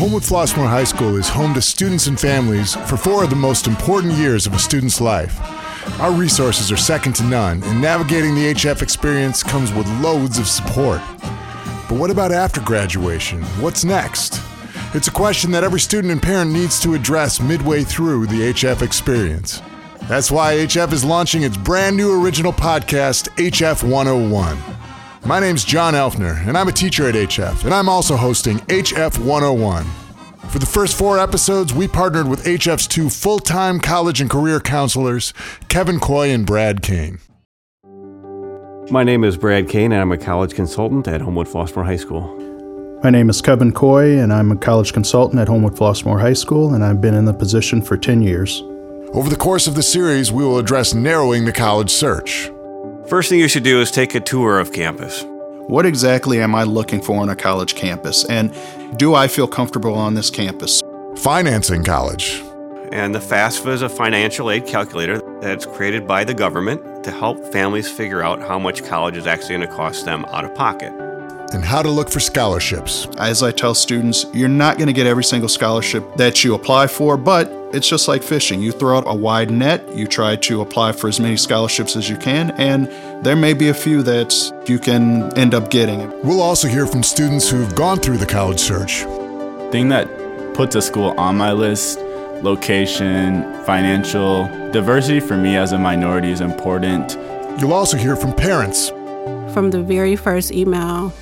Homewood Flossmoor High School is home to students and families for four of the most important years of a student's life. Our resources are second to none, and navigating the HF experience comes with loads of support. But what about after graduation? What's next? It's a question that every student and parent needs to address midway through the HF experience. That's why HF is launching its brand new original podcast, HF 101. My name's John Elfner, and I'm a teacher at HF, and I'm also hosting HF 101. For the first four episodes, we partnered with HF's two full time college and career counselors, Kevin Coy and Brad Kane. My name is Brad Kane, and I'm a college consultant at Homewood Flossmoor High School. My name is Kevin Coy, and I'm a college consultant at Homewood Flossmoor High School, and I've been in the position for 10 years. Over the course of the series, we will address narrowing the college search. First thing you should do is take a tour of campus. What exactly am I looking for on a college campus, and do I feel comfortable on this campus? Financing college. And the FAFSA is a financial aid calculator that's created by the government to help families figure out how much college is actually going to cost them out of pocket and how to look for scholarships. As I tell students, you're not going to get every single scholarship that you apply for, but it's just like fishing. You throw out a wide net, you try to apply for as many scholarships as you can, and there may be a few that you can end up getting. We'll also hear from students who've gone through the college search. Thing that puts a school on my list location, financial diversity for me as a minority is important. You'll also hear from parents. From the very first email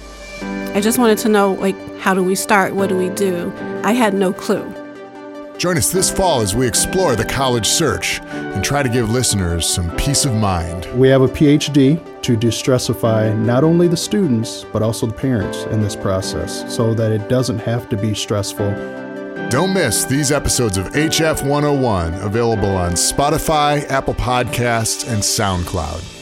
I just wanted to know, like, how do we start? What do we do? I had no clue. Join us this fall as we explore the college search and try to give listeners some peace of mind. We have a PhD to de-stressify not only the students, but also the parents in this process so that it doesn't have to be stressful. Don't miss these episodes of HF 101 available on Spotify, Apple Podcasts, and SoundCloud.